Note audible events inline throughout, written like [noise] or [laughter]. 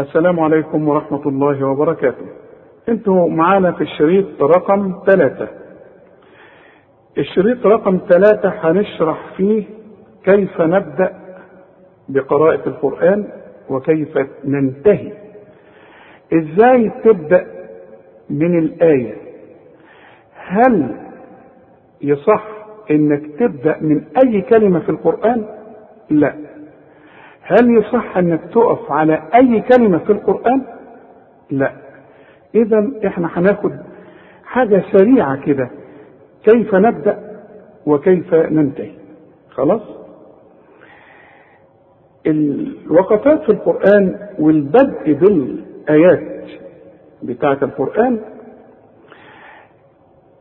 السلام عليكم ورحمة الله وبركاته. أنتوا معانا في الشريط رقم ثلاثة. الشريط رقم ثلاثة هنشرح فيه كيف نبدأ بقراءة القرآن وكيف ننتهي. إزاي تبدأ من الآية؟ هل يصح إنك تبدأ من أي كلمة في القرآن؟ لا. هل يصح انك تقف على أي كلمة في القرآن؟ لا. اذا إحنا هناخد حاجة سريعة كده. كيف نبدأ وكيف ننتهي؟ خلاص؟ الوقفات في القرآن والبدء بالآيات بتاعة القرآن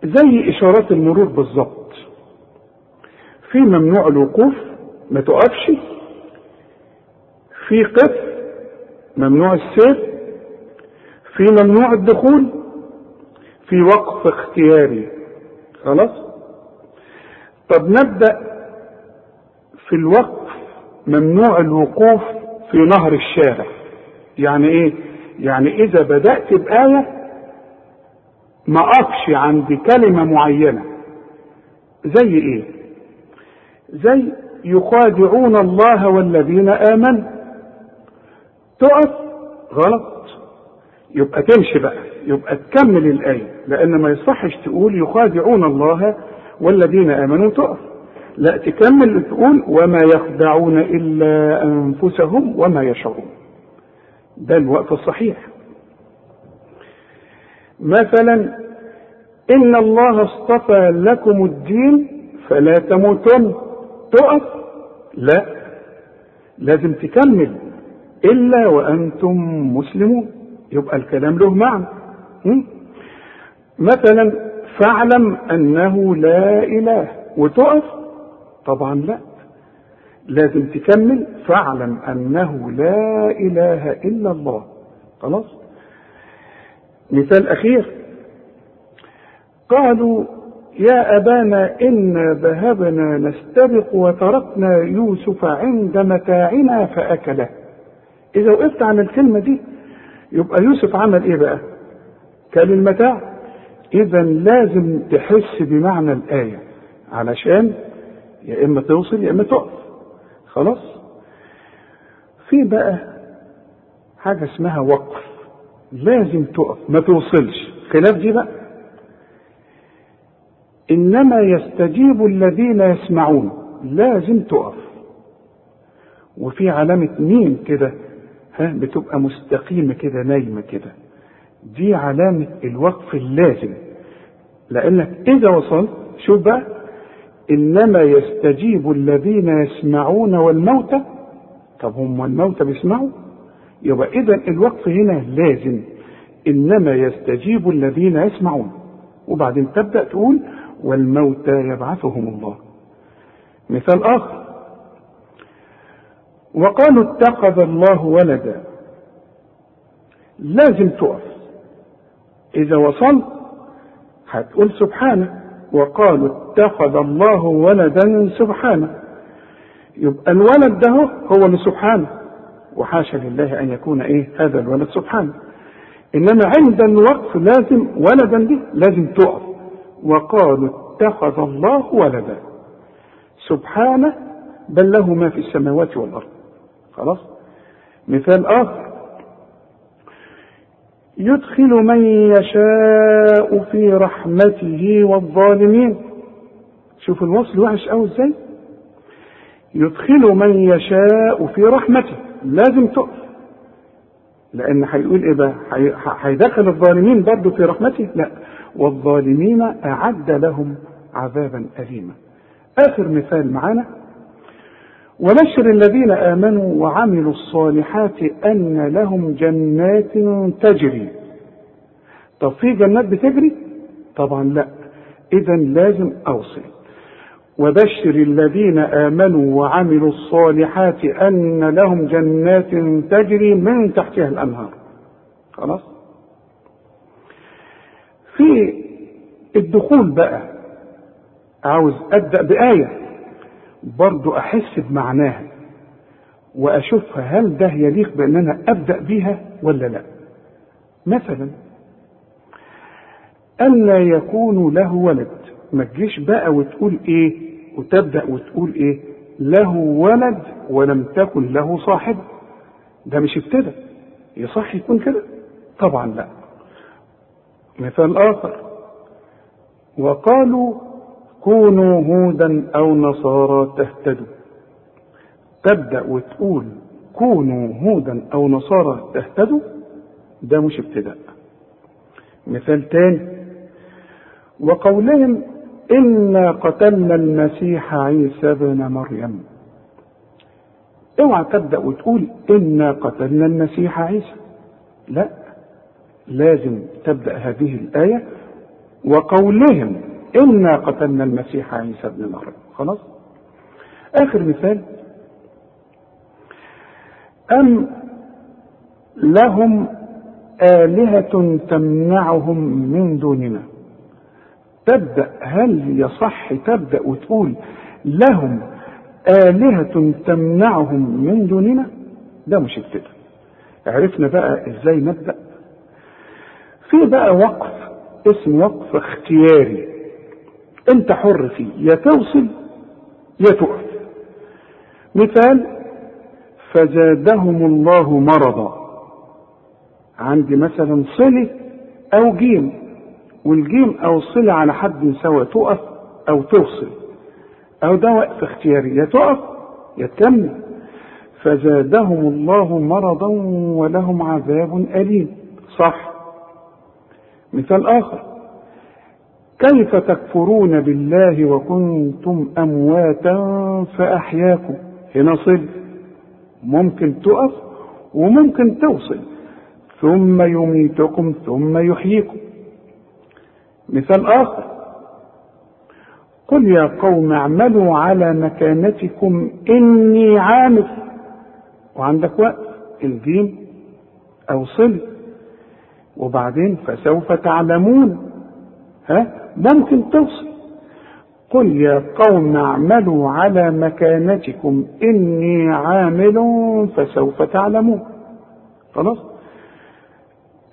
زي إشارات المرور بالظبط. في ممنوع الوقوف ما تقفش. في قف ممنوع السير في ممنوع الدخول في وقف اختياري. خلاص؟ طب نبدأ في الوقف ممنوع الوقوف في نهر الشارع. يعني إيه؟ يعني إذا بدأت بآية ما أقفش عند كلمة معينة. زي إيه؟ زي يخادعون الله والذين آمنوا. تقف. غلط. يبقى تمشي بقى. يبقى تكمل الآية. لأن ما يصحش تقول يخادعون الله والذين آمنوا تقف. لا تكمل تقول وما يخدعون إلا أنفسهم وما يشعرون. ده الوقت الصحيح. مثلا إن الله اصطفى لكم الدين فلا تموتن. تقف. لا. لازم تكمل. إلا وأنتم مسلمون. يبقى الكلام له معنى. مثلا فاعلم أنه لا إله. وتقف؟ طبعا لا. لازم تكمل. فاعلم أنه لا إله إلا الله. خلاص؟ مثال أخير. قالوا يا أبانا إنا ذهبنا نستبق وتركنا يوسف عند متاعنا فأكله. إذا وقفت عن الكلمة دي يبقى يوسف عمل إيه بقى؟ كان المتاع. إذا لازم تحس بمعنى الآية علشان يا إما توصل يا إما تقف. خلاص؟ في بقى حاجة اسمها وقف. لازم تقف ما توصلش. خلاف دي بقى. إنما يستجيب الذين يسمعون. لازم تقف. وفي علامة مين كده بتبقى مستقيمة كده نايمة كده. دي علامة الوقف اللازم. لأنك إذا وصلت شوف بقى إنما يستجيب الذين يسمعون والموتى طب هم الموتى بيسمعوا؟ يبقى إذا الوقف هنا لازم. إنما يستجيب الذين يسمعون. وبعدين تبدأ تقول والموتى يبعثهم الله. مثال آخر. وقالوا اتخذ الله ولدا. لازم تقف. إذا وصلت هتقول سبحانه. وقالوا اتخذ الله ولدا سبحانه. يبقى الولد ده هو من سبحانه. وحاشا لله أن يكون إيه؟ هذا الولد سبحانه. إنما عند الوقف لازم ولدا دي لازم تقف. وقالوا اتخذ الله ولدا. سبحانه بل له ما في السماوات والأرض. خلاص؟ مثال آخر. يدخل من يشاء في رحمته والظالمين. شوف الوصل وحش قوي إزاي؟ يدخل من يشاء في رحمته. لازم تقف. لأن هيقول إيه بقى؟ هيدخل الظالمين برضه في رحمته؟ لا. والظالمين أعد لهم عذابا اليما. آخر مثال معانا. وبشر الذين آمنوا وعملوا الصالحات أن لهم جنات تجري. طب في جنات بتجري؟ طبعا لا. اذا لازم أوصل. وبشر الذين آمنوا وعملوا الصالحات أن لهم جنات تجري من تحتها الأنهار. خلاص؟ في الدخول بقى عاوز أبدأ بآية. برضو أحس بمعناها وأشوفها هل ده يليق بان أنا أبدأ بيها ولا لا. مثلا ألا يكون له ولد. ما تجيش بقى وتقول إيه وتبدأ وتقول إيه؟ له ولد ولم تكن له صاحب. ده مش ابتدى يصح يكون كده؟ طبعا لا. مثال آخر. وقالوا كونوا هودا أو نصارى تهتدوا. تبدأ وتقول كونوا هودا أو نصارى تهتدوا ده مش ابتداء. مثال تاني وقولهم إنا قتلنا المسيح عيسى بن مريم. اوعى تبدأ وتقول إنا قتلنا المسيح عيسى. لا لازم تبدأ هذه الآية. وقولهم إنا قتلنا المسيح عيسى بن مريم. خلاص؟ آخر مثال. أم لهم آلهة تمنعهم من دوننا؟ تبدأ هل يصح تبدأ وتقول لهم آلهة تمنعهم من دوننا؟ ده مش ابتداء. عرفنا بقى إزاي نبدأ. في بقى وقف اسم وقف اختياري. انت حر فيه يا توصل يا تقف مثال فزادهم الله مرضا. عندي مثلا صلة أو جيم والجيم أو الصلة على حد سواء تقف أو توصل. أو ده وقف اختياري يا تقف يا تكمل. فزادهم الله مرضا ولهم عذاب أليم. صح؟ مثال آخر. كيف تكفرون بالله وكنتم أمواتا فأحياكم؟ هنا صل. ممكن تقف وممكن توصل. ثم يميتكم ثم يحييكم. مثال آخر. قل يا قوم اعملوا على مكانتكم إني عامل. وعندك وقت. الجيم أو صل. وبعدين فسوف تعلمون. ها؟ ممكن توصل. قل يا قوم اعملوا على مكانتكم إني عامل فسوف تعلمون. خلاص؟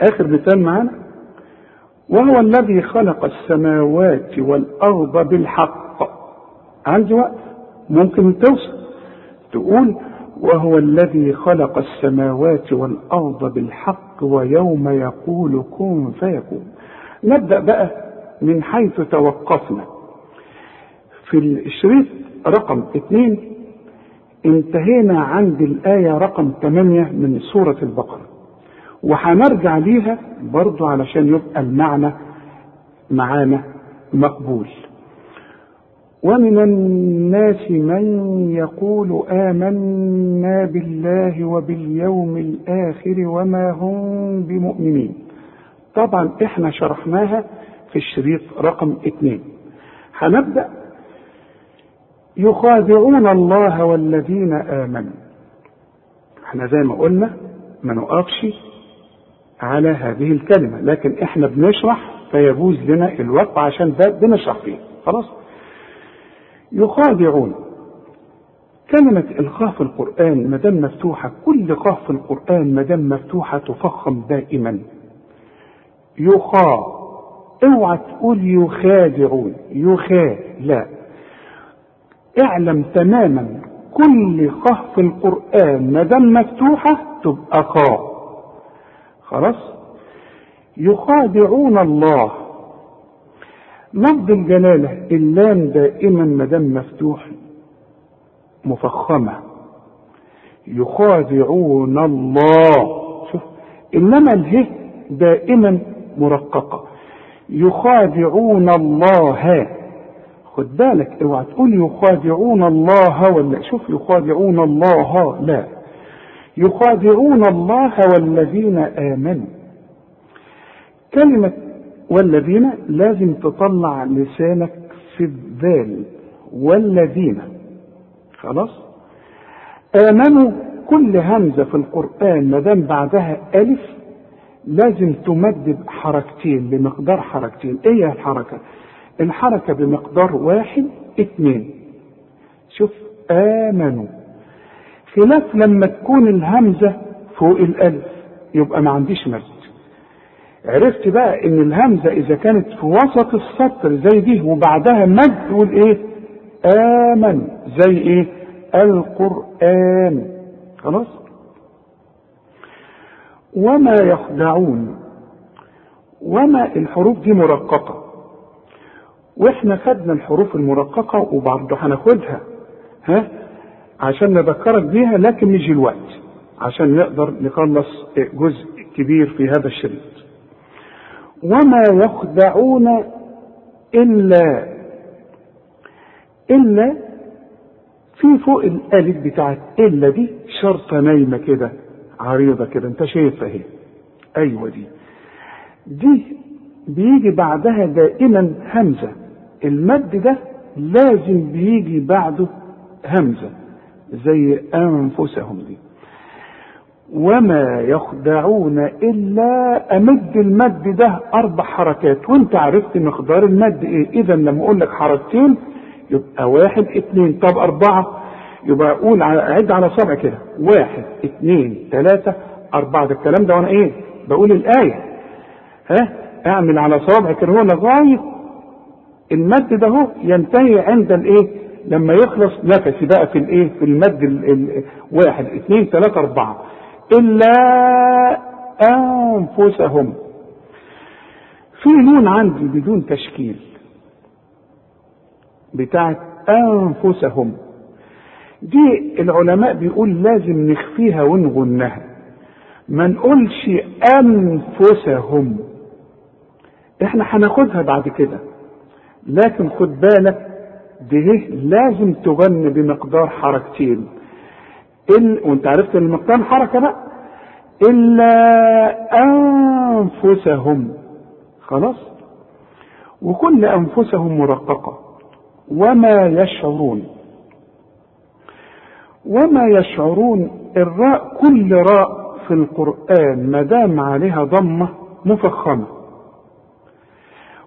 آخر مثال معانا. وهو الذي خلق السماوات والأرض بالحق. عندي وقت؟ ممكن توصل. تقول وهو الذي خلق السماوات والأرض بالحق ويوم يقول كن فيكون. نبدأ بقى. من حيث توقفنا. في الشريط رقم اثنين انتهينا عند الآية رقم ثمانية من سورة البقرة. وهنرجع ليها برضو علشان يبقى المعنى معانا مقبول. ومن الناس من يقول آمنا بالله وباليوم الآخر وما هم بمؤمنين. طبعا إحنا شرحناها في الشريط رقم اثنين. هنبدأ. يخادعون الله والذين آمنوا. إحنا زي ما قلنا ما نقفش على هذه الكلمة لكن إحنا بنشرح فيجوز لنا الوقت عشان ده بنشرح فيه. خلاص؟ يخادعون. كلمة القاف في القرآن ما دام مفتوحة كل قاف في القرآن ما دام مفتوحة تفخم دائما. يخا اوعى تقول يخادعون. يخا لا. اعلم تماما كل قاف في القرآن ما دام مفتوحة تبقى قاف خلاص؟ يخادعون الله. لفظ الجلالة اللام دائما ما دام مفتوح مفخمة. يخادعون الله. شوف إنما اله دائما مرققة. يخادعون الله. خد بالك اوعى تقول يخادعون الله ولا شوف يخادعون الله. لا يخادعون الله والذين آمنوا. كلمة والذين لازم تطلع لسانك في الذال. والذين خلاص؟ آمنوا. كل همزة في القرآن ما دام بعدها ألف لازم تمد بحركتين بمقدار حركتين. إيه الحركة؟ الحركة بمقدار واحد اتنين. شوف آمنوا. خلاف لما تكون الهمزة فوق الألف يبقى ما عنديش مد عرفت بقى إن الهمزة إذا كانت في وسط السطر زي دي وبعدها مد تقول إيه؟ آمن. زي إيه؟ القرآن. خلاص؟ وما يخدعون. وما الحروف دي مرققة. وإحنا خدنا الحروف المرققة وبرضه هناخدها ها؟ عشان نذكرك بيها لكن نيجي الوقت عشان نقدر نخلص جزء كبير في هذا الشريط. وما يخدعون إلا إلا في فوق الألف بتاعت إلا دي شرطة نايمة كده. عريضة كده أنت شايفها اهي. أيوة دي. دي بيجي بعدها دائما همزة. المد ده لازم بيجي بعده همزة زي أنفسهم دي. وما يخدعون إلا أمد المد ده أربع حركات. وأنت عرفت مقدار المد إيه؟ إذا لما أقول لك حركتين يبقى واحد اتنين. طب أربعة. يبقى أقول على أعد على صبع كده. واحد اتنين تلاتة أربعة. ده الكلام ده وأنا إيه؟ بقول الآية. ها؟ أعمل على صوابع كده هو لغاية المد ده هو ينتهي عند الإيه؟ لما يخلص نفسي بقى في الإيه؟ في المد ال ال واحد اثنين ثلاثة أربعة. إلا أنفسهم. في نون عندي بدون تشكيل. بتاعت أنفسهم. دي العلماء بيقول لازم نخفيها ونغنها. ما نقولش أنفسهم. إحنا هناخدها بعد كده. لكن خد بالك دي لازم تغني بمقدار حركتين. إن وانت عرفت إن المقدار حركة بقى؟ إلا أنفسهم. خلاص؟ وكل أنفسهم مرققة. وما يشعرون. وما يشعرون الراء كل راء في القرآن ما دام عليها ضمة مفخمة.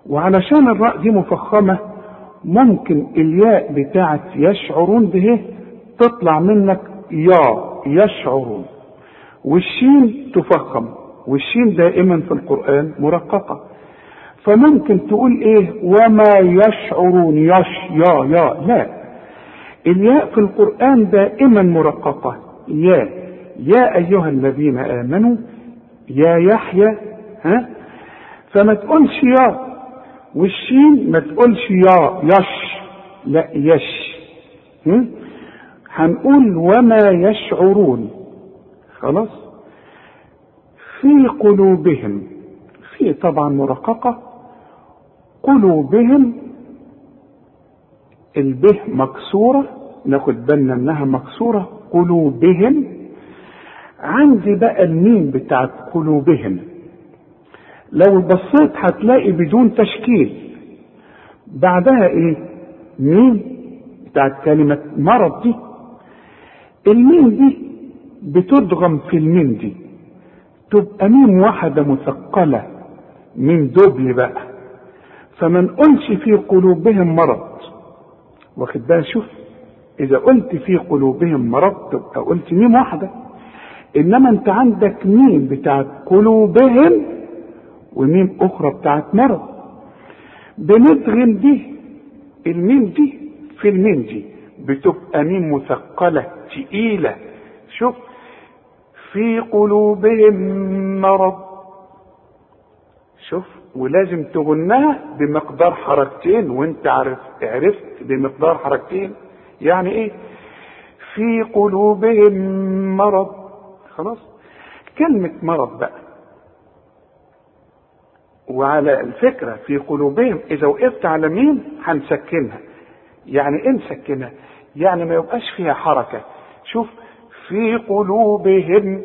وعلشان الراء دي مفخمة ممكن الياء بتاعت يشعرون دي تطلع منك يا يشعرون. والشين تفخم. والشين دائما في القرآن مرققة. فممكن تقول إيه؟ وما يشعرون يش يا يا لا. الياء في القرآن دائما مرققة. يا. يا أيها الذين آمنوا يا يحيى ها؟ فما تقولش يا. والشين ما تقولش يا. يش. لا يش؟ هنقول وما يشعرون. خلاص؟ في قلوبهم. في طبعا مرققة. قلوبهم البه مكسورة ناخد بالنا إنها مكسورة قلوبهم. عندي بقى الميم بتاعت قلوبهم. لو بصيت هتلاقي بدون تشكيل. بعدها إيه؟ ميم بتاعت كلمة مرض دي. الميم دي بتدغم في الميم دي. تبقى ميم واحدة مثقلة ميم double بقى. فما نقولش في قلوبهم مرض. واخد بالك شوف إذا قلت في قلوبهم مرض تبقى قلت ميم واحدة. إنما أنت عندك ميم بتاعت قلوبهم وميم أخرى بتاعت مرض. بندغم دي الميم دي في الميم دي بتبقى ميم مثقلة تقيلة. شوف في قلوبهم مرض. شوف ولازم تغنها بمقدار حركتين وانت عرفت عرفت بمقدار حركتين. يعني إيه؟ في قلوبهم مرض. خلاص؟ كلمة مرض بقى. وعلى الفكرة في قلوبهم إذا وقفت على مين؟ هنسكنها. يعني إيه نسكنها؟ يعني ما يبقاش فيها حركة. شوف في قلوبهم.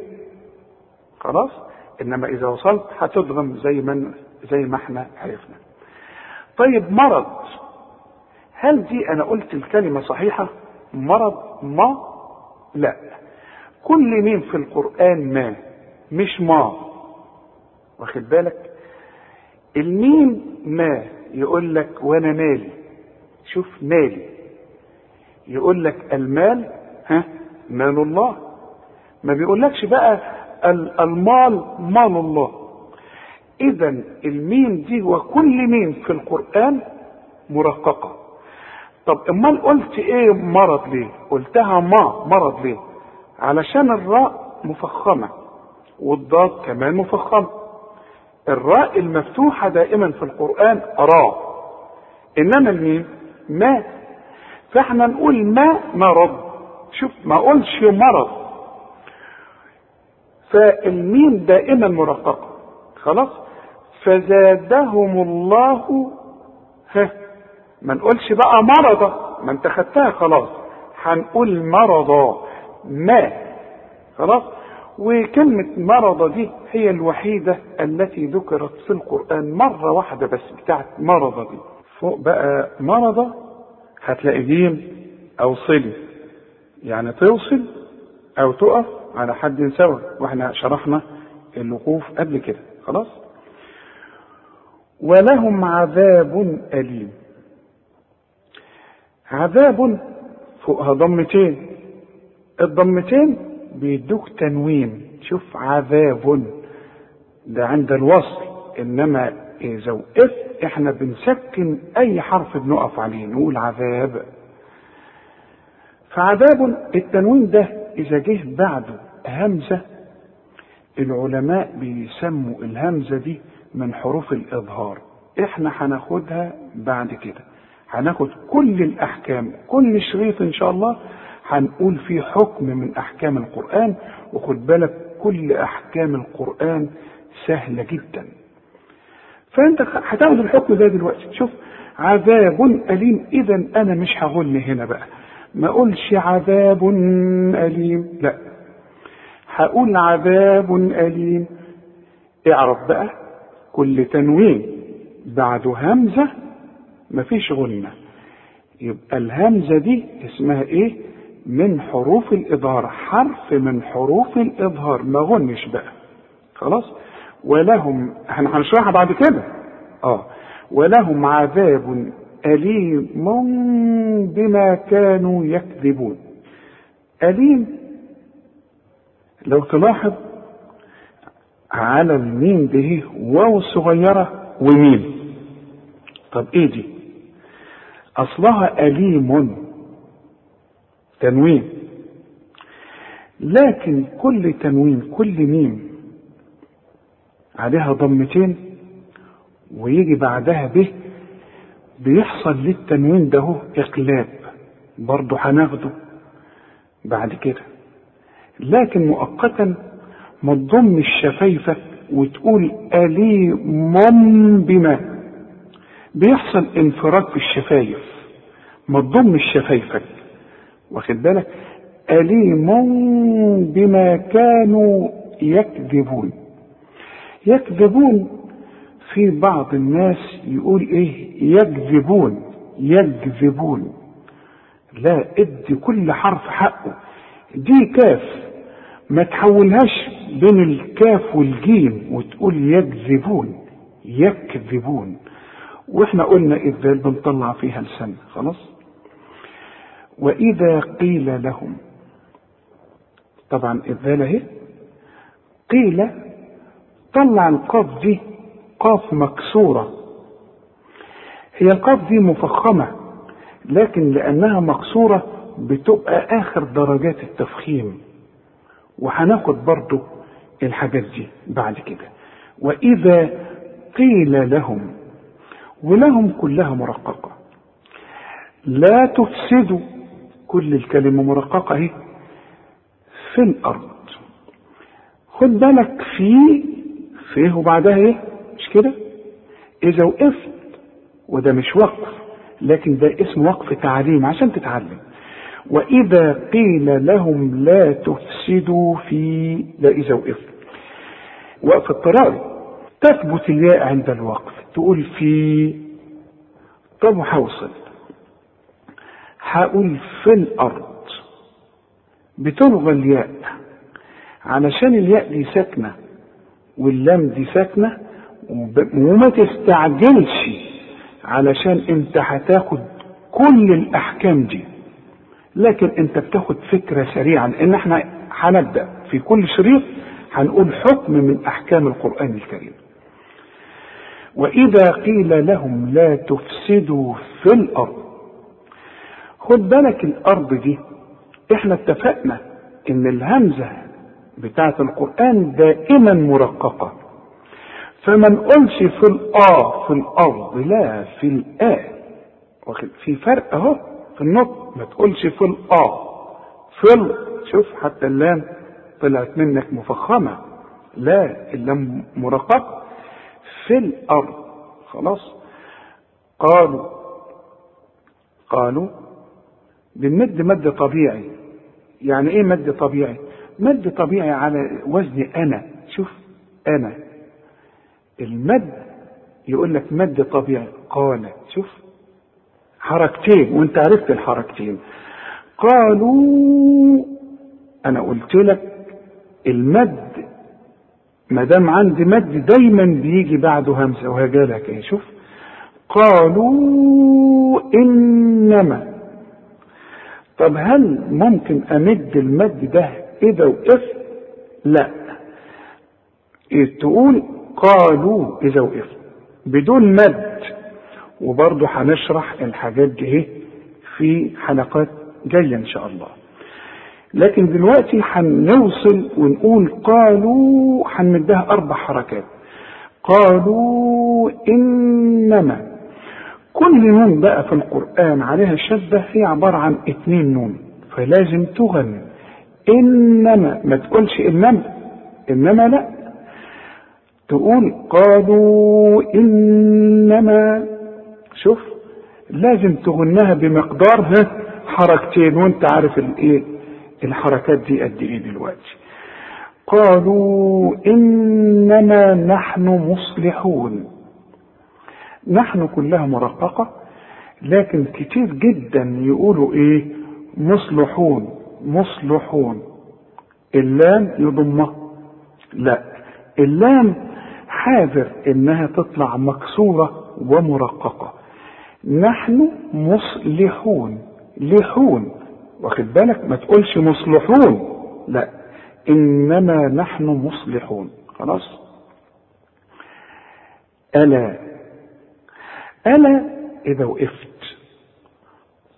خلاص؟ إنما إذا وصلت هتضغم زي ما زي ما إحنا عرفنا. طيب مرض. هل دي أنا قلت الكلمة صحيحة؟ مرض ما؟ لا. كل مين في القرآن ما مش ما. واخد بالك؟ الميم ما يقول لك وأنا مالي. شوف مالي. يقول لك المال ها؟ مال الله. ما بيقولكش بقى المال مال الله. اذا الميم دي وكل ميم في القرآن مرققة. طب أمال قلت إيه مرض ليه؟ قلتها ما مرض ليه؟ علشان الراء مفخمة والضاد كمان مفخمة. الراء المفتوحة دائما في القرآن راء. إنما الميم ما. فإحنا نقول ما مرض. شوف ما اقولش مرض. فالميم دائما مرققة. خلاص؟ فزادهم الله. ها ما نقولش بقى مرضى. ما انت خدتها خلاص. هنقول مرضى. ما. خلاص؟ وكلمة مرضى دي هي الوحيدة التي ذكرت في القرآن مرة واحدة بس بتاعت مرضى دي. فوق بقى مرضى هتلاقي جيم أو صلي يعني توصل أو تقف على حد سواء وإحنا شرحنا الوقوف قبل كده. خلاص؟ ولهم عذاب أليم. عذاب فوقها ضمتين. الضمتين بيدوك تنوين. شوف عذاب ده عند الوصل. إنما إذا وقفت إحنا بنسكن أي حرف بنقف عليه. نقول عذاب. فعذاب التنوين ده إذا جه بعده همزة. العلماء بيسموا الهمزة دي من حروف الإظهار. إحنا هناخدها بعد كده. هناخد كل الأحكام كل شريط إن شاء الله هنقول فيه حكم من أحكام القرآن. وخد بالك كل أحكام القرآن سهلة جدا. فأنت هتاخد الحكم ده دلوقتي. شوف عذاب أليم. اذا أنا مش هغن هنا بقى. ما أقولش عذاب أليم. لا. هقول عذاب أليم. اعرف بقى. كل تنوين. بعده همزة مفيش غنة يبقى الهمزة دي اسمها إيه؟ من حروف الإظهار. حرف من حروف الإظهار. ما غنش بقى. خلاص؟ ولهم هنشرحها بعد كده. آه. ولهم عذاب أليم بما كانوا يكذبون. أليم؟ لو تلاحظ على الميم ده واو صغيرة وميم. طب إيه دي؟ أصلها أليم. تنوين. لكن كل تنوين كل ميم عليها ضمتين ويجي بعدها به بيحصل للتنوين ده إقلاب. برضه هناخده بعد كده. لكن مؤقتا ما تضمش شفايفك وتقول أليم بما. بيحصل انفراج في الشفايف. ما تضمش شفايفك واخد بالك؟ أليم بما كانوا يكذبون. يكذبون في بعض الناس يقول إيه؟ يكذبون. يكذبون. لا ادي كل حرف حقه. دي كاف. ما تحولهاش بين الكاف والجيم وتقول يكذبون يكذبون. وإحنا قلنا الذال بنطلع فيها لسان خلاص؟ وإذا قيل لهم طبعا الذال أهي قيل طلع القاف دي قاف مكسورة. هي القاف دي مفخمة لكن لأنها مكسورة بتبقى آخر درجات التفخيم. وهناخد برضو الحاجات دي بعد كده. وإذا قيل لهم ولهم كلها مرققة. لا تفسدوا كل الكلمة مرققة اهي في الأرض. خد بالك في فيه وبعدها إيه؟ مش كده؟ إذا وقفت وده مش وقف لكن ده اسم وقف تعليم عشان تتعلم. وإذا قيل لهم لا تفسدوا في لا إذا وقفت وقف اضطراري تثبت الياء عند الوقف. تقول في طب وحوصل هقول في الأرض. بتلغى الياء. علشان الياء دي ساكنة واللام دي ساكنة وما تستعجلش علشان انت هتاخد كل الأحكام دي. لكن انت بتاخد فكرة سريعة لأن إحنا هنبدأ في كل شريط هنقول حكم من أحكام القرآن الكريم. وإذا قيل لهم لا تفسدوا في الأرض خد بالك الأرض دي إحنا اتفقنا إن الهمزة بتاعت القرآن دائما مرققة. فما نقولش في الآ في الأرض لا في الآ. في فرق أهو. في النطق ما تقولش في الآ. في ال شوف حتى اللام طلعت منك مفخمة. لا اللام مرققة في الأرض. خلاص؟ قالوا قالوا بنمد مد طبيعي. يعني إيه مد طبيعي؟ مد طبيعي على وزن أنا. شوف أنا. المد يقول لك مد طبيعي. قال شوف حركتين وانت عرفت الحركتين. قالوا أنا قلت لك المد ما دام عندي مد دايما بيجي بعده همزه وهجالك إيه؟ شوف. قالوا إنما. طب هل ممكن أمد المد ده إذا وقفت لا. تقول قالوا إذا وقفت بدون مد. وبرضه هنشرح الحاجات دي إيه في حلقات جاية إن شاء الله. لكن دلوقتي هنوصل ونقول قالوا هنمدها أربع حركات. قالوا إنما كل نون بقى في القرآن عليها شدة هي عبارة عن اتنين نون فلازم تغن إنما ما تقولش إنما إنما لا. تقول قالوا إنما شوف لازم تغنها بمقدار حركتين وانت عارف الايه الحركات دي قد إيه دلوقتي. قالوا انما نحن مصلحون. نحن كلها مرققة لكن كتير جدا يقولوا إيه؟ مصلحون مصلحون. اللام يضمها. لا اللام حاذر إنها تطلع مكسورة ومرققة. نحن مصلحون. لحون. واخد بالك؟ ما تقولش مصلحون. لا. إنما نحن مصلحون. خلاص؟ ألا. ألا إذا وقفت.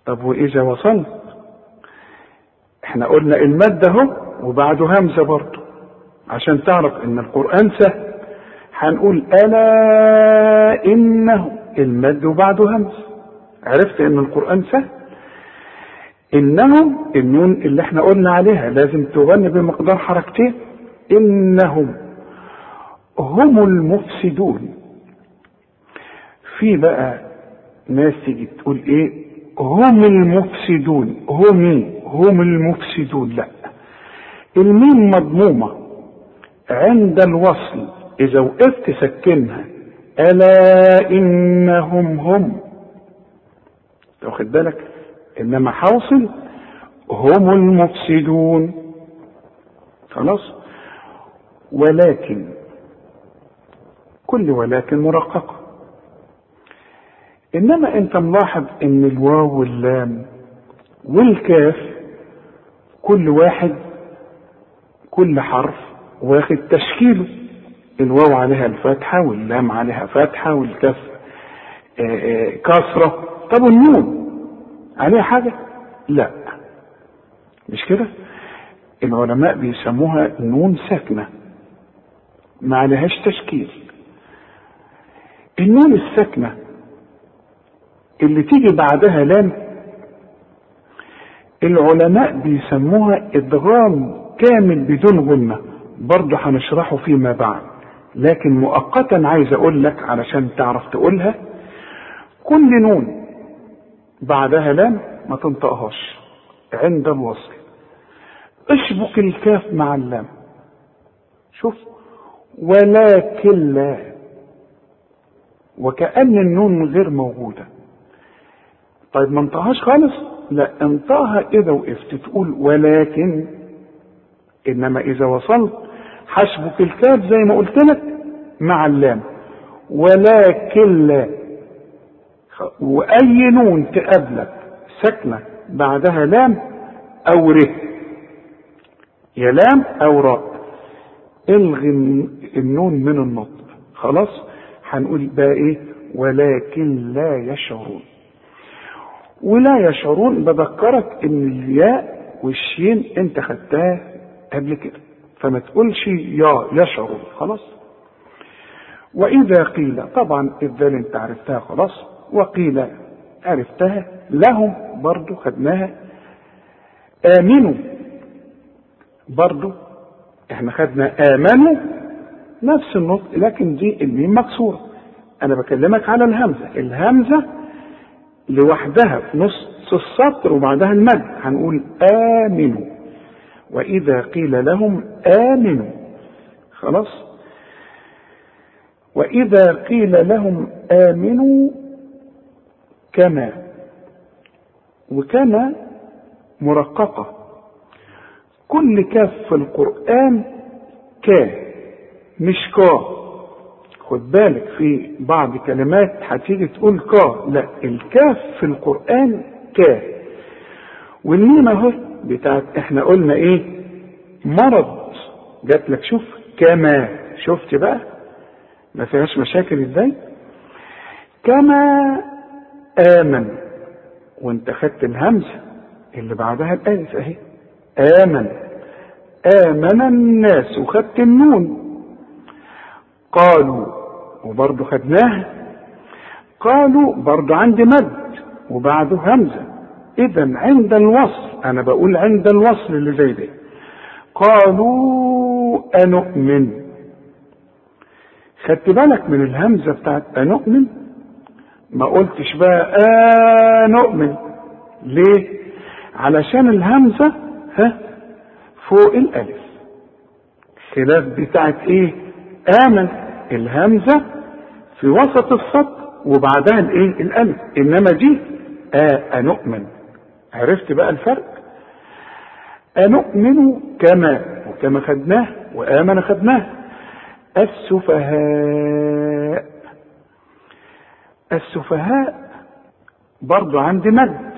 طب وإذا وصلت؟ إحنا قلنا المد أهو وبعده همزة برضه. عشان تعرف إن القرآن سهل. هنقول ألا إنه المد وبعده همزه عرفت إن القرآن سهل. انهم النون اللي إحنا قلنا عليها لازم تغني بمقدار حركتين. إنهم هم المفسدون. في بقى ناس تيجي تقول إيه؟ هم المفسدون. هم هم المفسدون. لأ. الميم مضمومة. عند الوصل إذا وقفت سكنها ألا إنهم هم. واخد بالك؟ إنما حاصل هم المفسدون. خلاص؟ ولكن كل ولكن مرققة إنما أنت ملاحظ إن الواو واللام والكاف كل واحد كل حرف واخد تشكيله. الواو عليها الفتحة واللام عليها فتحة والكاف كسرة. طب والنون؟ عليها حاجة؟ لا. مش كده؟ العلماء بيسموها نون ساكنة. ما عليهاش تشكيل. النون الساكنة اللي تيجي بعدها لام العلماء بيسموها إدغام كامل بدون غنة. برضه هنشرحه فيما بعد. لكن مؤقتا عايز أقول لك علشان تعرف تقولها كل نون بعدها لام ما تنطقهاش عند الوصل. اشبك الكاف مع اللام. شوف. ولكن لا. وكأن النون غير موجودة. طيب ما انطقهاش خالص؟ لا. انطقها إذا وقفت تقول ولكن إنما إذا وصلت حسبك الكاف زي ما قلت لك مع اللام. ولكن لا. وأي نون تقابلك ساكنة بعدها لام أو ر. يا لام أو راء الغي النون من النطق. خلاص؟ هنقول بقى إيه؟ ولكن لا يشعرون. ولا يشعرون بذكرك إن الياء والشين أنت خدتها قبل كده. فما تقولش يا يشعرون خلاص؟ وإذا قيل طبعا الذال أنت عرفتها خلاص وقيل عرفتها لهم برضو خدناها. آمنوا. برضو إحنا خدنا آمنوا نفس النطق لكن دي الميم مكسورة. أنا بكلمك على الهمزة. الهمزة لوحدها في نص السطر وبعدها المد. هنقول آمنوا. وإذا قيل لهم آمنوا. خلاص؟ وإذا قيل لهم آمنوا كما وكما مرققة. كل كاف في القرآن كا مش كا خد بالك في بعض كلمات هتيجي تقول كا لا الكاف في القرآن كا والميم أهو بتاعت إحنا قلنا إيه؟ مرض. جات لك شوف كما. شفت بقى؟ ما فيهاش مشاكل إزاي؟ كما آمن. وانت خدت الهمزة اللي بعدها الألف اهي. آمن. آمن الناس وخدت النون. قالوا وبرضه خدناها. قالوا برضه عندي مد. وبعده همزة. إذا عند الوصل أنا بقول عند الوصل اللي زي ده. قالوا أنؤمن. خدت بالك من الهمزة بتاعت أنؤمن؟ ما قلتش بقى أنؤمن. ليه؟ علشان الهمزة ها فوق الألف. خلاف بتاعت إيه؟ آمن. الهمزة في وسط السطر وبعدها الإيه؟ الألف. إنما دي آه أنؤمن. عرفت بقى الفرق؟ أنؤمن كما وكما خدناه وآمن خدناه. السفهاء السفهاء برضو عندي مد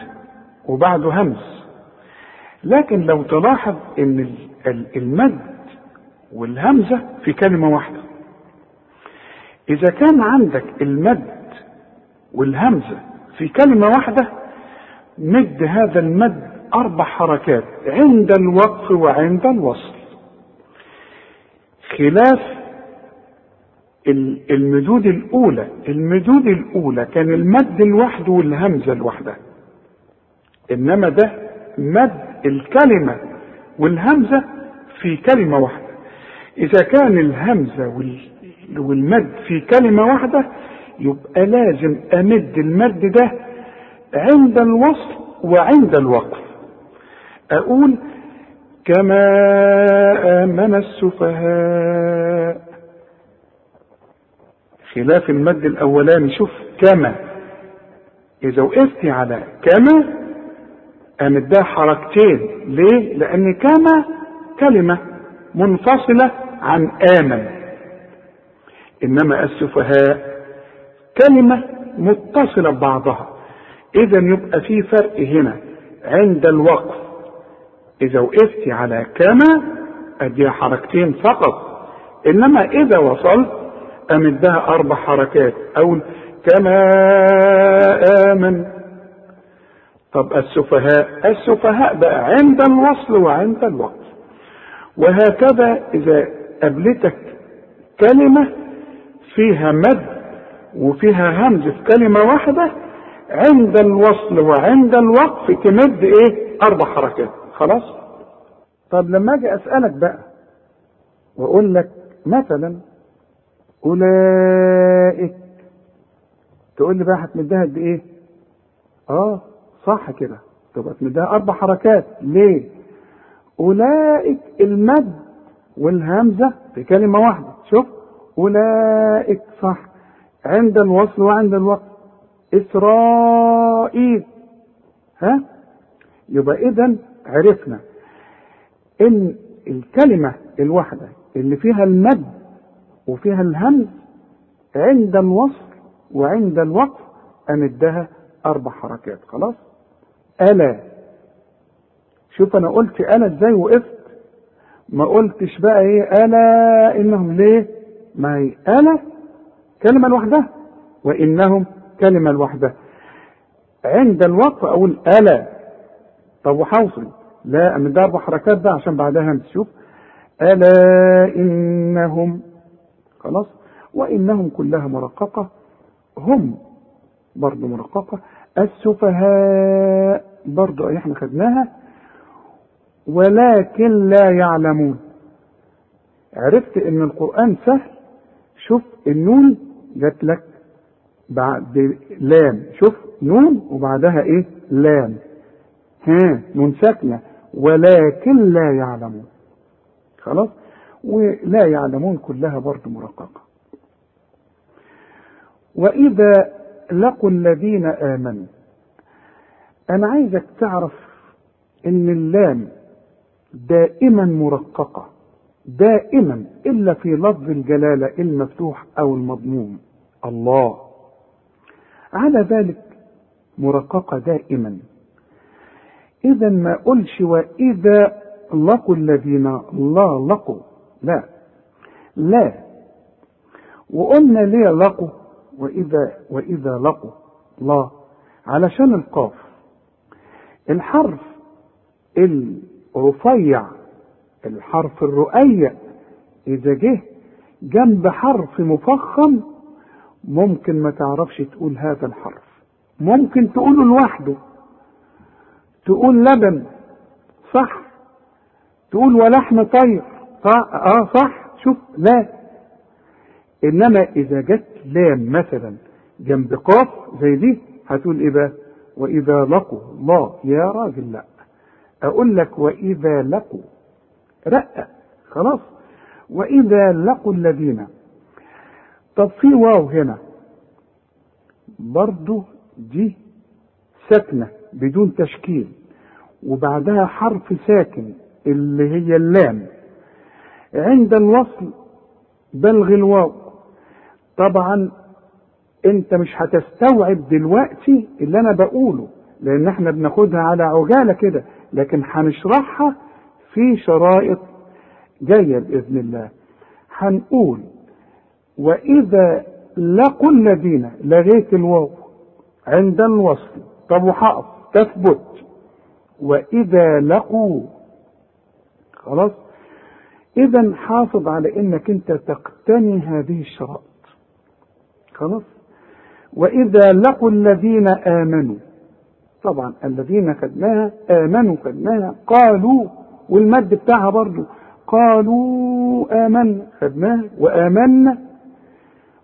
وبعده همز لكن لو تلاحظ إن المد والهمزة في كلمة واحدة. إذا كان عندك المد والهمزة في كلمة واحدة مد هذا المد أربع حركات عند الوقف وعند الوصل. خلاف المدود الأولى المدود الأولى كان المد لوحده والهمزة لوحدها إنما ده مد الكلمة والهمزة في كلمة واحدة. إذا كان الهمزة والمد في كلمة واحدة يبقى لازم أمد المد ده عند الوصل وعند الوقف. أقول كما آمن السفهاء. خلاف المد الأولاني شوف كما. إذا وقفت على كما أمدها حركتين. ليه؟ لأن كما كلمة منفصلة عن آمن. إنما السفهاء كلمة متصلة ببعضها. إذا يبقى في فرق هنا عند الوقف. إذا وقفت على كما أديها حركتين فقط. إنما إذا وصلت أمدها أربع حركات. أو كما آمن. طب السفهاء؟ السفهاء بقى عند الوصل وعند الوقف. وهكذا إذا قابلتك كلمة فيها مد وفيها همز في كلمة واحدة عند الوصل وعند الوقف تمد إيه؟ أربع حركات. خلاص؟ طب لما أجي أسألك بقى وأقول لك مثلا أولئك. تقول لي بقى هتمدها قد إيه؟ آه صح كده. تبقى تمدها أربع حركات. ليه؟ أولئك المد والهمزة في كلمة واحدة. شوف. أولئك صح. عند الوصل وعند الوقت إسرائيل. ها؟ يبقى إذا عرفنا إن الكلمة الواحدة اللي فيها المد وفيها الهمز عند الوصل وعند الوقف أمدها أربع حركات. خلاص؟ ألا. شوف أنا قلت أنا إزاي وقفت؟ ما قلتش بقى إيه ألا إنهم ليه؟ ما هي ألا كلمة لوحدها وإنهم كلمه لوحدها عند الوقف أقول الا طب وحوصل. لا من ده أربع حركات ده عشان بعدها همس شوف ألا إنهم. خلاص. وإنهم كلها مرققة. هم برضه مرققة. السفهاء برضه إحنا خدناها. ولكن لا يعلمون. عرفت إن القرآن سهل. شوف النون جات لك. بعد لام. شوف نون وبعدها إيه؟ لام. ها نون ساكنه ولكن لا يعلمون. خلاص؟ ولا يعلمون كلها برضه مرققة. وإذا لقوا الذين آمنوا أنا عايزك تعرف إن اللام دائما مرققة. دائما إلا في لفظ الجلالة المفتوح أو المضموم. الله. على ذلك مرققة دائما. اذا ما قلش وإذا لقوا الذين لا لقوا لا لا. وقلنا ليه لقوا؟ وإذا وإذا لقوا لا. علشان القاف. الحرف الرفيع الحرف الرؤيع إذا جه جنب حرف مفخم ممكن ما تعرفش تقول هذا الحرف. ممكن تقوله لوحده. تقول لبن صح. تقول ولحم طير آه صح. شوف لا. إنما إذا جت لام مثلا جنب قاف زي دي هتقول إيه بقى؟ وإذا لقوا الله يا راجل لا. أقول لك وإذا لقوا رقق خلاص. وإذا لقوا الذين طب في واو هنا. برضو دي ساكنة بدون تشكيل. وبعدها حرف ساكن اللي هي اللام. عند الوصل بلغ الواو. طبعا انت مش هتستوعب دلوقتي اللي أنا بقوله لأن إحنا بناخدها على عجالة كده لكن هنشرحها في شرائط جاية بإذن الله. هنقول وإذا لقوا الذين لغيت الواو عند الوصل طب وحقف تثبت. وإذا لقوا خلاص؟ إذا حافظ على إنك أنت تقتني هذه الشرائط. خلاص؟ وإذا لقوا الذين آمنوا طبعا الذين خدناها آمنوا خدناها قالوا والمد بتاعها برضو قالوا آمنا خدناها وآمنا.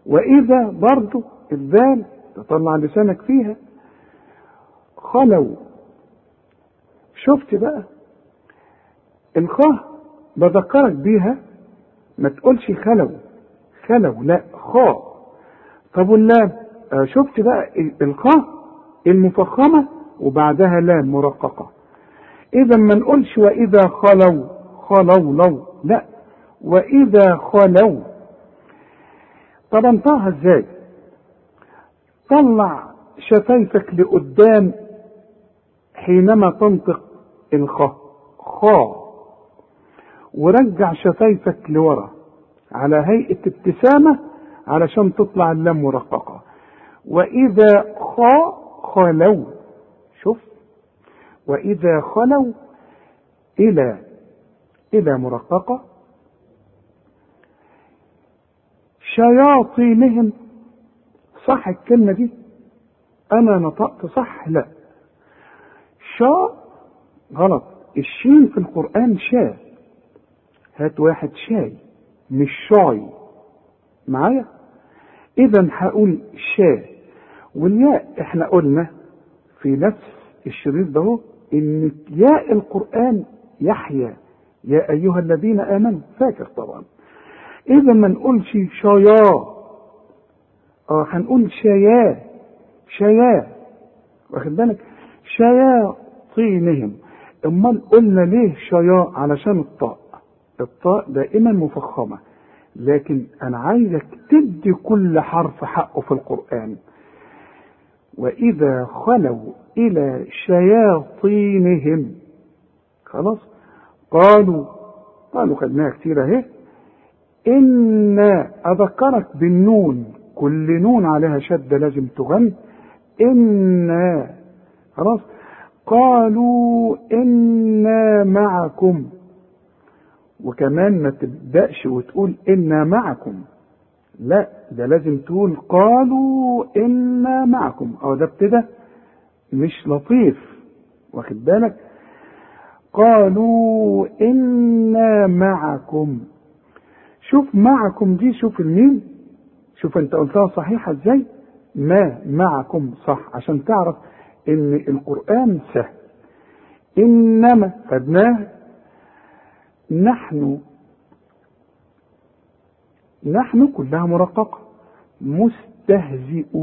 وإذا برضو الذال تطلع لسانك فيها خلوا شفت بقى؟ الخاء بذكرك بيها ما تقولش خلوا خلوا لا خاء طب واللام آه شفت بقى الخاء المفخمة وبعدها لام مرققة. إذا ما نقولش وإذا خلوا خلوا لو لا. وإذا خلوا طب انطقها إزاي؟ طلع شفايفك لقدام حينما تنطق الخاء خاء ورجع شفايفك لورا على هيئة ابتسامة علشان تطلع اللام مرققة وإذا خاء خلوا شوف. وإذا خلوا إلى إلى مرققة. شياطينهم. صح الكلمة دي؟ أنا نطقت صح؟ لا. شا غلط. الشين في القرآن شا. هات واحد شاي مش شاي. معايا؟ إذا هقول شا. والياء إحنا قلنا في نفس الشريط ده إن ياء القرآن يحيى يا أيها الذين آمنوا فاكر طبعا. إذا ما نقولش شيا آه هنقول شيا شيا واخد بالك؟ شياطينهم. أمال قلنا ليه شيا علشان الطاء. الطاء دائما مفخمة. لكن أنا عايزك تدي كل حرف حقه في القرآن. وإذا خلوا إلى شياطينهم. خلاص؟ قالوا قالوا خدناها كتير أهي. إنا أذكرك بالنون كل نون عليها شدة لازم تغن. إنا خلاص. قالوا إنا معكم. وكمان ما تبدأش وتقول إنا معكم. لا ده لازم تقول قالوا إنا معكم. أو ده ابتدى مش لطيف. واخد بالك؟ قالوا إنا معكم. شوف معكم دي شوف الميم. شوف انت قلتها صحيحة إزاي؟ ما معكم صح. عشان تعرف ان القرآن سهل. إنما خدناه نحن نحن كلها مرققة. مستهزئون.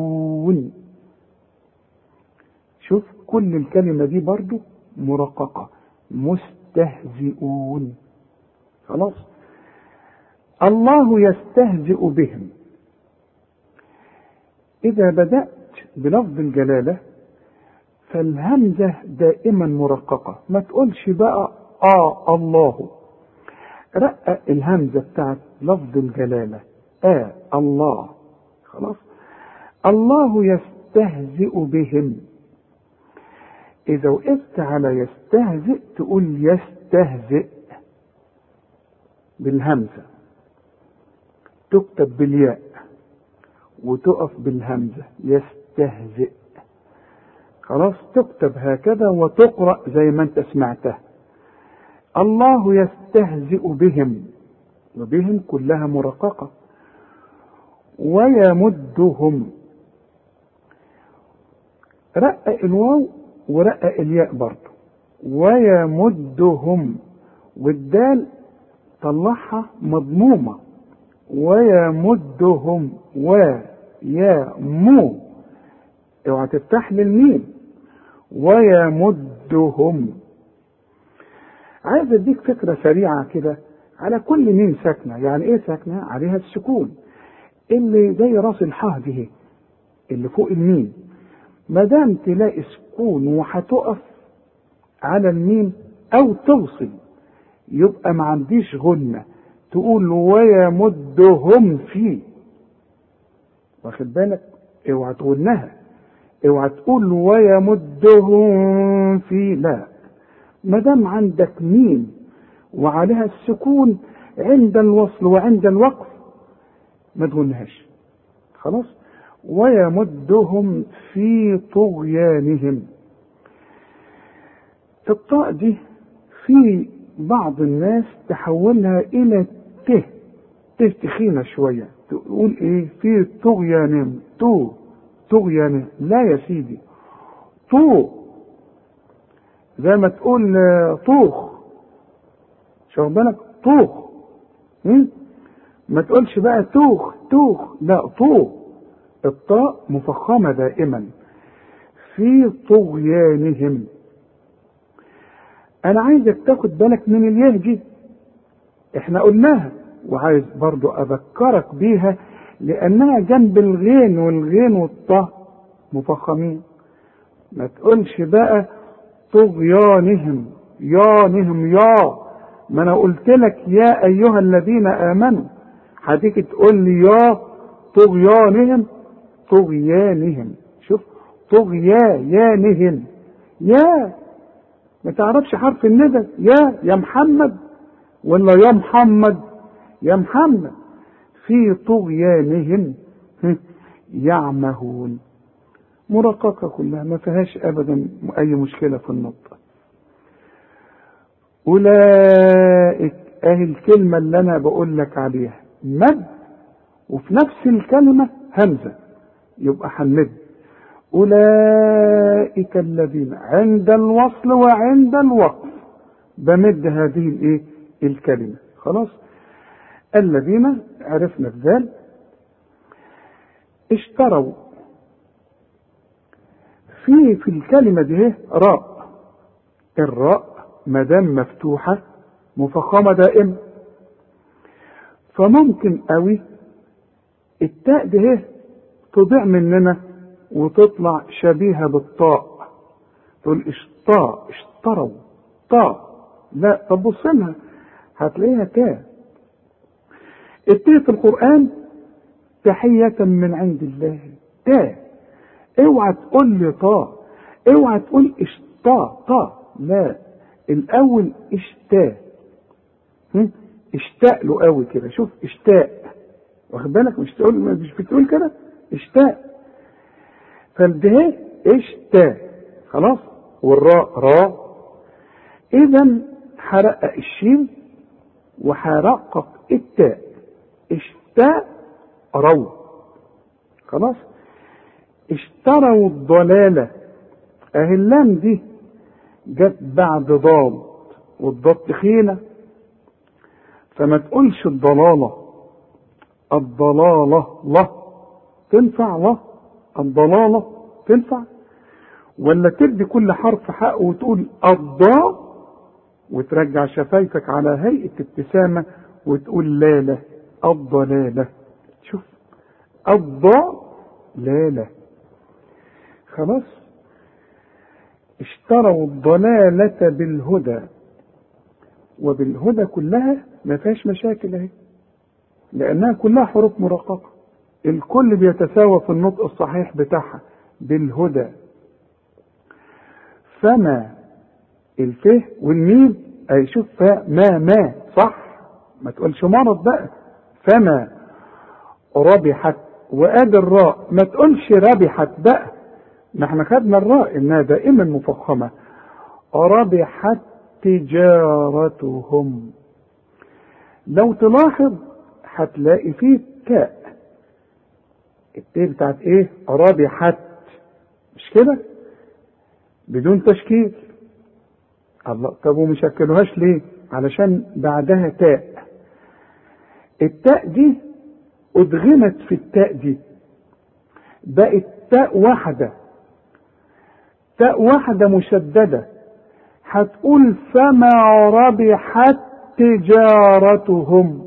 شوف كل الكلمة دي برضو مرققة. مستهزئون. خلاص؟ الله يستهزئ بهم. إذا بدأت بلفظ الجلالة فالهمزة دائما مرققة. ما تقولش بقى آه الله. رقق الهمزة بتاعت لفظ الجلالة آه الله. خلاص؟ الله يستهزئ بهم. إذا وقفت على يستهزئ تقول يستهزئ بالهمزة. تكتب بالياء وتقف بالهمزة يستهزئ. خلاص تكتب هكذا وتقرأ زي ما انت سمعتها. الله يستهزئ بهم وبهم كلها مرققة. ويمدهم. رقق الواو ورقق الياء برضه ويمدهم. والدال طلعها مضمومة. ويمدهم ويا مو اوعى تفتح لي الميم. ويمدهم. عايز اديك فكرة سريعة كده على كل ميم ساكنة. يعني إيه ساكنة؟ عليها السكون. اللي زي راس الحاء دي اللي فوق الميم. ما دام تلاقي سكون وهتقف على الميم أو توصل يبقى ما عنديش غنة تقول ويمدهم فيه. واخد بالك؟ اوعى تغنها. اوعى تقول ويمدهم في لا. ما دام عندك ميم وعليها السكون عند الوصل وعند الوقف ما تغنهاش. خلاص؟ ويمدهم في طغيانهم. الطاء دي في بعض الناس تحولها إلى ت ت تخينة شوية. تقول إيه؟ في طغيانهم تو طغيانهم لا يا سيدي. طو زي ما تقول طوخ. شوف بالك؟ طوخ. ما تقولش بقى توخ توخ. لا طوخ الطاء مفخمة دائما. في طغيانهم. أنا عايزك تاخد بالك من الياه دي إحنا قلناها وعايز برضو أذكرك بيها لأنها جنب الغين والغين والطاء مفخمين. ما تقولش بقى طغيانهم يانهم يا. ما أنا قلت لك يا أيها الذين آمنوا. هتيجي تقول لي يا طغيانهم طغيانهم. شوف طغيانهم. يا. ما تعرفش حرف الندى؟ يا يا محمد. ولا يا محمد يا محمد في طغيانهم [laughs] يعمهون. مرققة كلها ما فيهاش أبدا أي مشكلة في النطق. أولئك أهي الكلمة اللي أنا بقول لك عليها. مد وفي نفس الكلمة همزة. يبقى هنمد أولئك الذين عند الوصل وعند الوقف. بمد هذه الإيه؟ الكلمة. خلاص؟ الذين عرفنا الذال اشتروا في في الكلمة دي راء. الراء ما دام مفتوحة مفخمة دائما فممكن قوي التاء دي تضيع مننا وتطلع شبيهة بالطاء. تقول اشطاء اشتروا طاء. لا طب بص لها. هتلاقيها تاء التاء في القرآن تحية من عند الله. تاء. اوعى تقول لي طا اوعى تقول اشتا طا لا. الأول اشتا هم؟ اشتاق له قوي كده. شوف اشتاق واخد بالك؟ مش تقول مش بتقول كده؟ اشتاق فالده اشتاق خلاص؟ والراء راء. اذا حرقق الشين وحرقق التاء. اشتاق رو خلاص؟ اشتروا الضلالة. أهي اللام دي جت بعد ضاد والضاد تخينة فما تقولش الضلالة. الضلالة لا. تنفع لا. الضلالة تنفع. ولا تدي كل حرف حق وتقول الضاء وترجع شفايفك على هيئة ابتسامة وتقول لا لا الضلالة شوف لا خلاص؟ اشتروا الضلالة بالهدى. وبالهدى كلها ما فيهاش مشاكل أهي لأنها كلها حروف مرققة. الكل بيتساوى في النطق الصحيح بتاعها بالهدى. فما الفه والميم أي شوف ما ما صح؟ ما تقولش مرض بقى. فما ربحت وادي الراء ما تقولش ربحت بقى. ما إحنا خدنا الراء إنها دائما مفخمة. ربحت تجارتهم. لو تلاحظ هتلاقي فيه تاء التاء بتاعت إيه؟ ربحت. مش كده؟ بدون تشكيل. الله طب ومشكلوهاش ليه؟ علشان بعدها تاء. التاء دي أدغمت في التاء دي. بقت تاء واحدة. تاء واحدة مشددة. هتقول فما ربحت تجارتهم.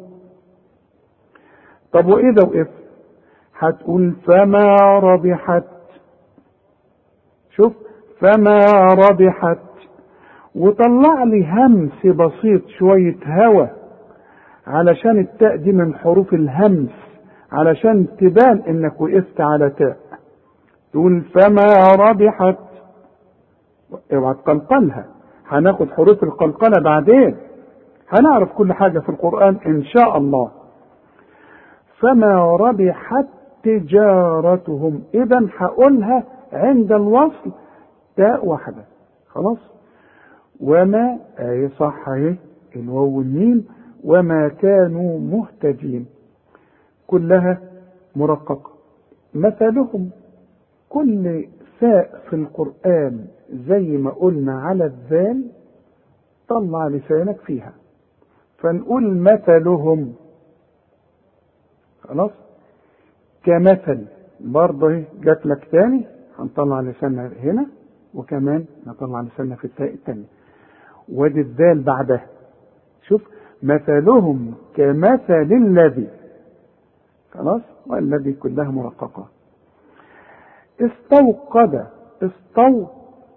طب واذا وقف هتقول فما ربحت. شوف فما ربحت وطلع لي همس بسيط شوية هوا علشان التاء دي من حروف الهمس علشان تبان إنك وقفت على تاء. تقول فما ربحت. اوعى تقلقلها. هناخد حروف القلقلة بعدين. هنعرف كل حاجة في القرآن إن شاء الله. فما ربحت تجارتهم. إذا هقولها عند الوصل تاء واحدة. خلاص؟ وما أي صح أهي الواو والميم وما كانوا مهتدين. كلها مرققة. مثلهم كل فاء في القرآن زي ما قلنا على الذال طلع لسانك فيها. فنقول مثلهم. خلاص؟ كمثل. برضه جات لك تاني هنطلع لساننا هنا وكمان نطلع لساننا في التاء التانية. وادي الذال بعدها شوف مثلهم كمثل الذي. خلاص؟ والذي كلها مرققة. استوقد استو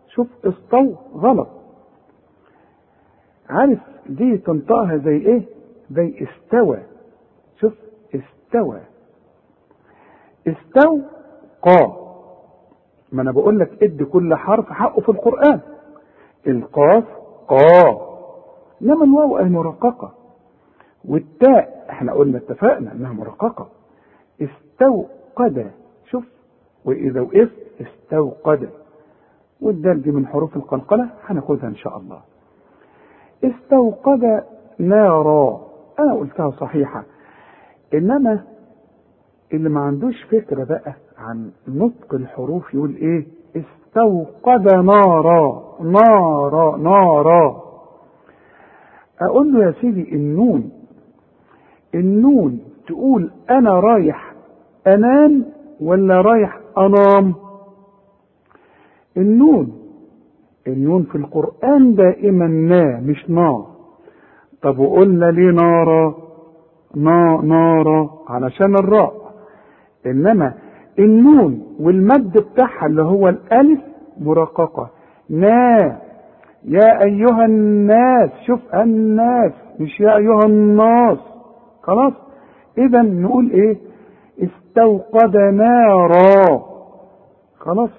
شوف استو غلط. عارف دي تنطقها زي إيه؟ زي استوى. شوف استوى. استو قا ما أنا بقول لك ادي كل حرف حقه في القرآن. القاف قا إنما الواو اي مرققه والتاء إحنا قلنا اتفقنا إنها مرققة. استوقد شوف وإذا وقفت استوقد. والدال دي من حروف القلقلة هناخدها إن شاء الله. استوقد نارا. أنا قلتها صحيحة. إنما اللي ما عندوش فكرة بقى عن نطق الحروف يقول إيه؟ استوقد نارا نارا نارا. أقول له يا سيدي النون النون تقول أنا رايح أنام ولا رايح أنام؟ النون النون في القرآن دائما نا مش نا. طب وقلنا ليه نارا؟ نا نارا علشان الراء. إنما النون والمد بتاعها اللي هو الألف مرققة. نا يا أيها الناس شوف الناس مش يا أيها الناس. خلاص؟ إذا نقول إيه؟ استوقد نارا. خلاص؟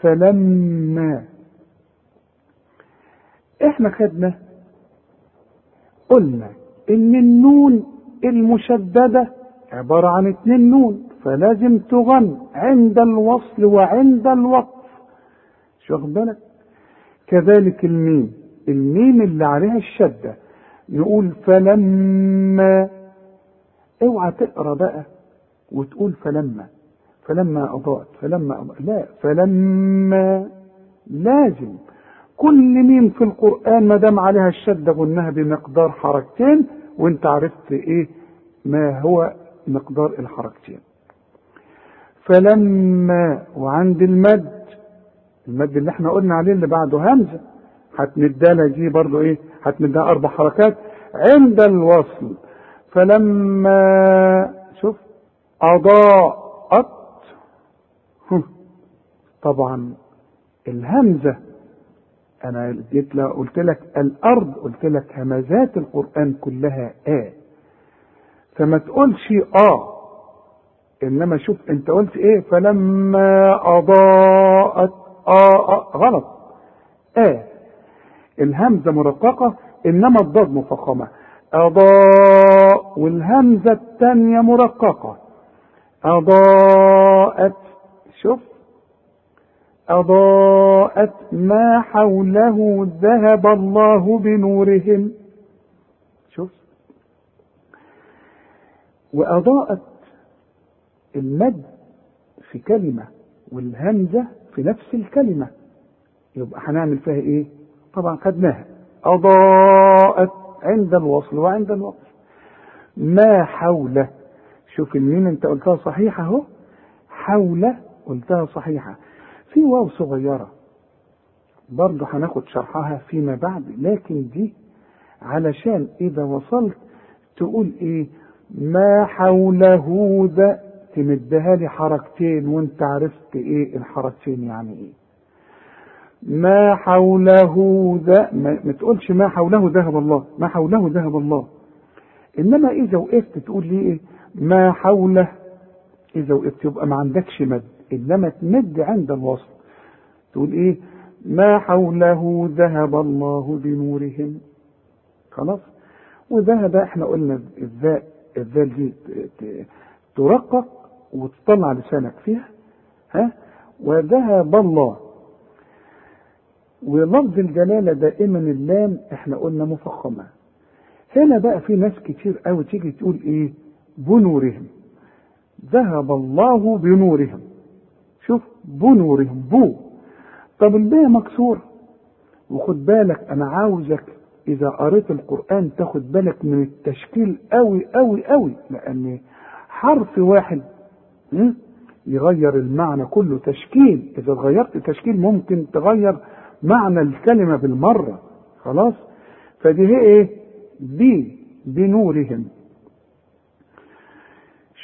فلما إحنا خدنا قلنا إن النون المشددة عبارة عن اتنين نون. فلازم تغن عند الوصل وعند الوقف. شو واخد بالك كذلك الميم. الميم اللي عليها الشدة. نقول فلما. اوعى تقرأ بقى وتقول فلما. فلما أضاءت. فلما أضاءت. لا. فلما. لازم. كل ميم في القرآن ما دام عليها الشدة قلناها بمقدار حركتين وإنت عرفت إيه؟ ما هو مقدار الحركتين. فلما وعند المد المد اللي إحنا قلنا عليه اللي بعده همزة هتمدها دي برضو إيه هتمدها أربع حركات عند الوصل. فلما شوف أضاءت طبعا الهمزة أنا جيت قلت لك الأرض قلت لك همزات القرآن كلها آ. فما تقولش آه إنما شوف أنت قلت إيه؟ فلما أضاءت آه, آه غلط. آه الهمزة مرققة إنما الضاد مفخمة. أضاء والهمزة الثانية مرققة. أضاءت شوف. أضاءت ما حوله ذهب الله بنورهم. شوف. وأضاءت المد في كلمة والهمزة في نفس الكلمة. يبقى هنعمل فيها إيه؟ طبعا خدناها. أضاءت عند الوصل وعند الوقف. ما حول؟ شوف الميم أنت قلتها صحيحة أهو. حول قلتها صحيحة. في واو صغيرة. برضه هناخد شرحها فيما بعد. لكن دي علشان إذا وصلت تقول إيه؟ ما حوله ذا تمدها لي حركتين وانت عرفت إيه الحركتين يعني إيه. ما حوله ذا ما, ما تقولش ما حوله ذهب الله ما حوله ذهب الله. إنما إذا وقفت تقول لي إيه؟ ما حوله. إذا وقفت يبقى ما عندكش مد إنما تمد عند الوصل تقول إيه؟ ما حوله ذهب الله بنورهم. خلاص؟ وذهب إحنا قلنا الذاء الذال دي ترقق وتطلع لسانك فيها ها؟ وذهب الله. ولفظ الجلالة دائما اللام إحنا قلنا مفخمة. هنا بقى في ناس كتير قوي تيجي تقول إيه؟ بنورهم. ذهب الله بنورهم. شوف بنورهم بو. طب الباء مكسور. وخد بالك أنا عاوزك إذا قريت القرآن تاخد بالك من التشكيل قوي قوي قوي لأن حرف واحد يغير المعنى كله. تشكيل إذا غيرت تشكيل ممكن تغير معنى الكلمة بالمرة. خلاص؟ فدي هي إيه؟ بي بنورهم.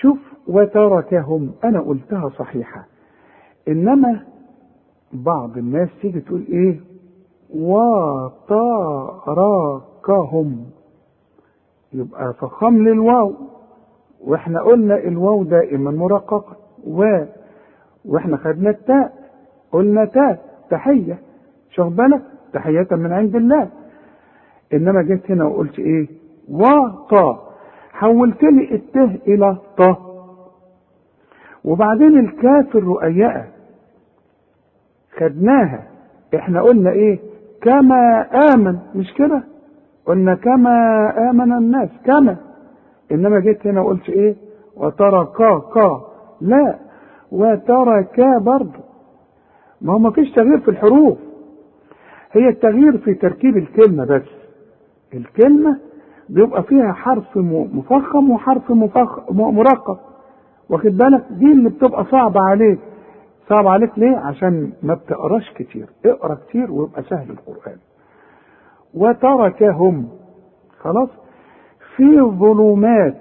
شوف وتركهم. أنا قلتها صحيحة. إنما بعض الناس تيجي تقول إيه؟ وتركهم. يبقى فخم للواو. وإحنا قلنا الواو دائما مرققة. و وإحنا خدنا التاء قلنا تاء تحية. شوف بالك تحية من عند الله. إنما جيت هنا وقلت إيه؟ وطا حولت لي الته إلى طا وبعدين الكاف الرؤيئة خدناها. إحنا قلنا إيه؟ كما آمن. مش كده؟ قلنا كما آمن الناس. كما. إنما جيت هنا وقلت إيه؟ وتركا كا لا. وتركا برضه. ما هو ما فيش تغيير في الحروف. هي التغيير في تركيب الكلمة بس. الكلمة بيبقى فيها حرف مفخم وحرف مفخم مرقق واخد بالك؟ دي اللي بتبقى صعبة عليك. صعب عليك ليه؟ عشان ما بتقراش كتير. اقرأ كتير ويبقى سهل القرآن. وتركهم. خلاص؟ في ظلمات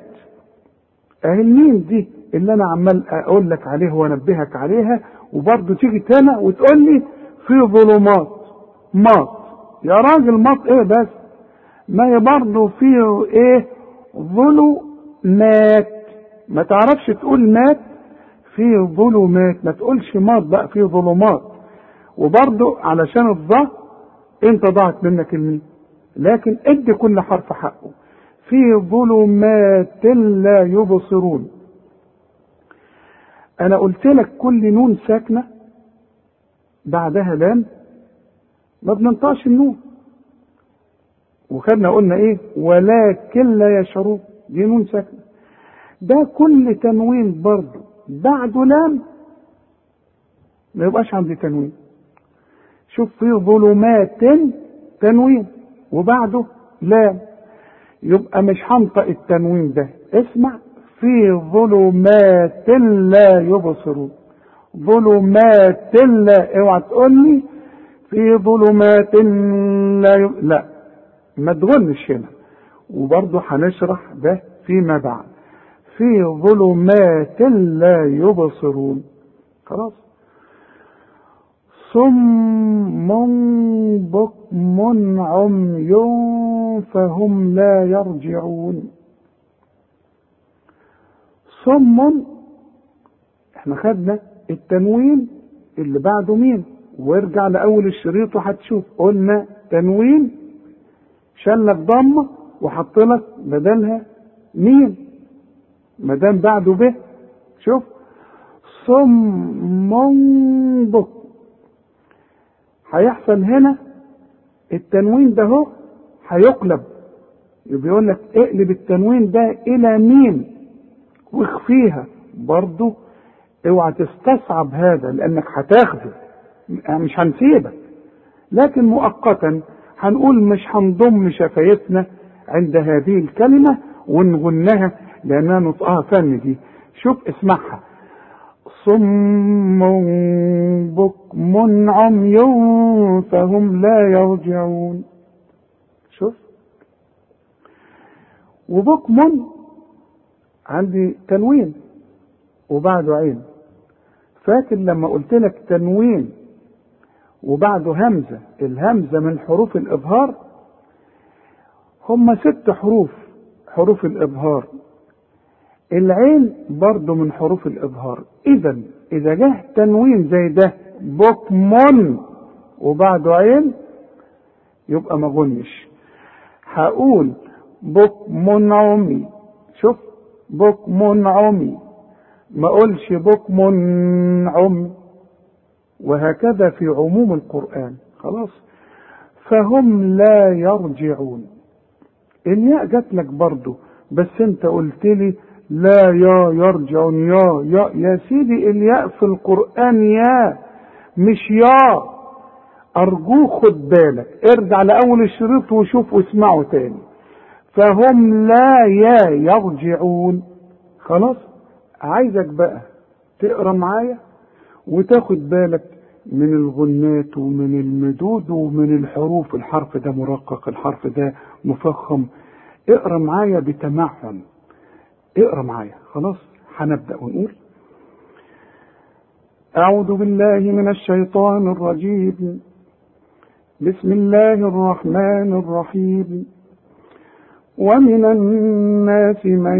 اهي الميم دي اللي أنا عمال أقول لك عليها وانبهك عليها وبرضه تيجي تاني وتقول لي في ظلمات. مات. يا راجل مط إيه بس؟ ما هي برضه فيه إيه؟ ظلمات. ما تعرفش تقول مات؟ فيه ظلمات. ما تقولش مات بقى فيه ظلمات. وبرضه علشان الظه انت ضاعت منك الميم لكن ادي كل حرف حقه. في ظلمات لا يبصرون. أنا قلت لك كل نون ساكنة بعدها لام ما بننطقش النون. وخدنا قلنا إيه؟ ولكن لا يشعرون. دي نون ساكنة. ده كل تنوين برضه. بعده لام ما يبقاش عندي تنوين. شوف في ظلمات تنوين وبعده لام. يبقى مش هنطق التنوين ده. اسمع في ظلمات لا يبصرون. ظلمات لا اوعى تقول لي في ظلمات لا ي... لا ما تغنش هنا. وبرضه هنشرح ده فيما بعد. في ظلمات لا يبصرون. خلاص. صم بكم عمي فهم لا يرجعون. صم إحنا خدنا التنوين اللي بعده مين؟ وارجع لأول الشريط وهتشوف. قلنا تنوين شلك ضمة وحط لك بدلها مين ما دام بعده به شوف. صم بكم هيحصل هنا التنوين ده هو هيقلب. يبقى يقول لك اقلب التنوين ده إلى ميم. واخفيها. برضه اوعى تستصعب هذا لأنك هتاخده. مش هنسيبك. لكن مؤقتا هنقول مش هنضم شفايفنا عند هذه الكلمة ونغنها لأنها نطقها فن دي. شوف اسمعها. صم بكم عمي فهم لا يرجعون. شوف. وبكم عندي تنوين وبعده عين. فاكر لما قلت لك تنوين وبعده همزة؟ الهمزة من حروف الإظهار. هم ست حروف حروف الإظهار. العين برضه من حروف الإظهار. إذا إذا جه تنوين زي ده بكمن وبعده عين يبقى ما غنش هقول بكمن عمي شوف بكمن عمي ما أقولش بكمن عمي وهكذا في عموم القرآن. خلاص. فهم لا يرجعون. الياء جات لك برضه بس انت قلت لي لا يا يرجعون يا يا يا سيدي الياء في القرآن يا مش يا. أرجوك خد بالك ارجع لأول الشريط وشوف واسمعه تاني. فهم لا يا يرجعون. خلاص؟ عايزك بقى تقرأ معايا وتاخد بالك من الغنات ومن المدود ومن الحروف الحرف ده مرقق الحرف ده مفخم. اقرأ معايا بتمعن اقرأ معايا. خلاص؟ هنبدأ ونقول. أعوذ بالله من الشيطان الرجيم. بسم الله الرحمن الرحيم. ومن الناس من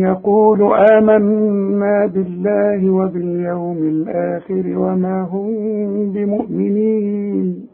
يقول آمنا بالله وباليوم الآخر وما هم بمؤمنين.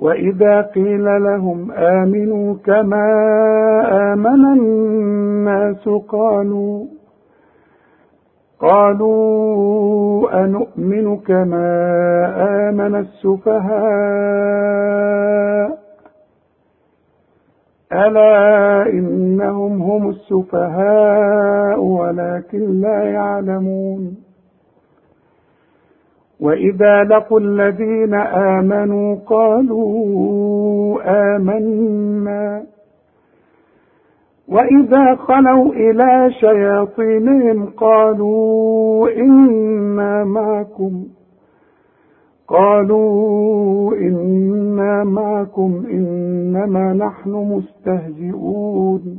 وإذا قيل لهم آمنوا كما آمن الناس قالوا قالوا أنؤمن كما آمن السفهاء ألا إنهم هم السفهاء ولكن لا يعلمون وإذا لقوا الذين آمنوا قالوا آمنا وإذا خلوا إلى شياطينهم قالوا إنا معكم قالوا إنا معكم إنما نحن مستهزئون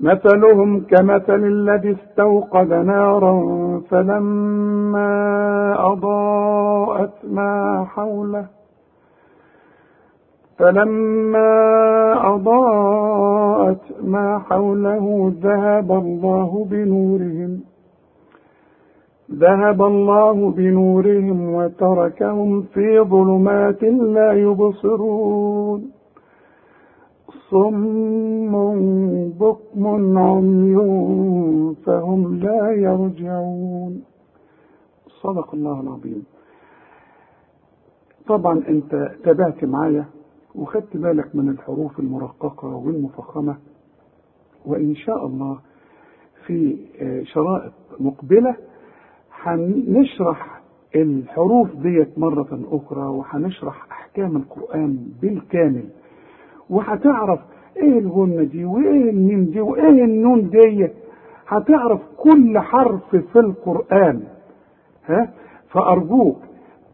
مثلهم كمثل الذي استوقد نارا فلما أضاءت ما حوله فلما أضاءت ما حوله ذهب الله بنورهم ذهب الله بنورهم وتركهم في ظلمات لا يبصرون صم بكم عمي فهم لا يرجعون. صدق الله العظيم. طبعا انت تابعت معايا وخدت بالك من الحروف المرققة والمفخمة وإن شاء الله في شرائط مقبلة هنشرح الحروف ديت مرة أخرى وهنشرح أحكام القرآن بالكامل. وهتعرف إيه الغنة دي وإيه الميم دي وإيه النون دي هتعرف كل حرف في القرآن. ها؟ فأرجوك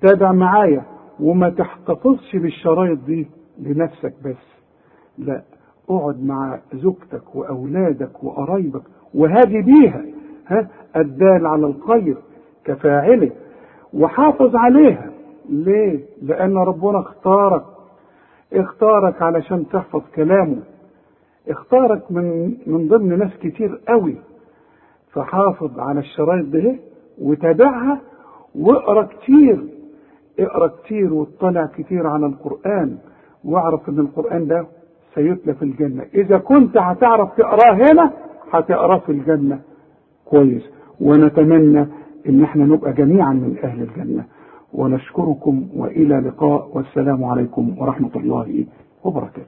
تابع معايا وما تحتفظش بالشرايط دي لنفسك بس. لا اقعد مع زوجتك وأولادك وقرايبك وهادي بيها. ها؟ الدال على الخير كفاعله. وحافظ عليها. ليه؟ لأن ربنا اختارك. اختارك علشان تحفظ كلامه. اختارك من من ضمن ناس كتير قوي. فحافظ على الشرايط دي وتابعها واقرأ كتير. اقرأ كتير واطلع كتير على القرآن. واعرف إن القرآن ده سيتلى في الجنة. إذا كنت هتعرف تقرأه هنا هتقرأه في الجنة. كويس. ونتمنى إن إحنا نبقى جميعا من أهل الجنة. ونشكركم وإلى لقاء والسلام عليكم ورحمة الله وبركاته.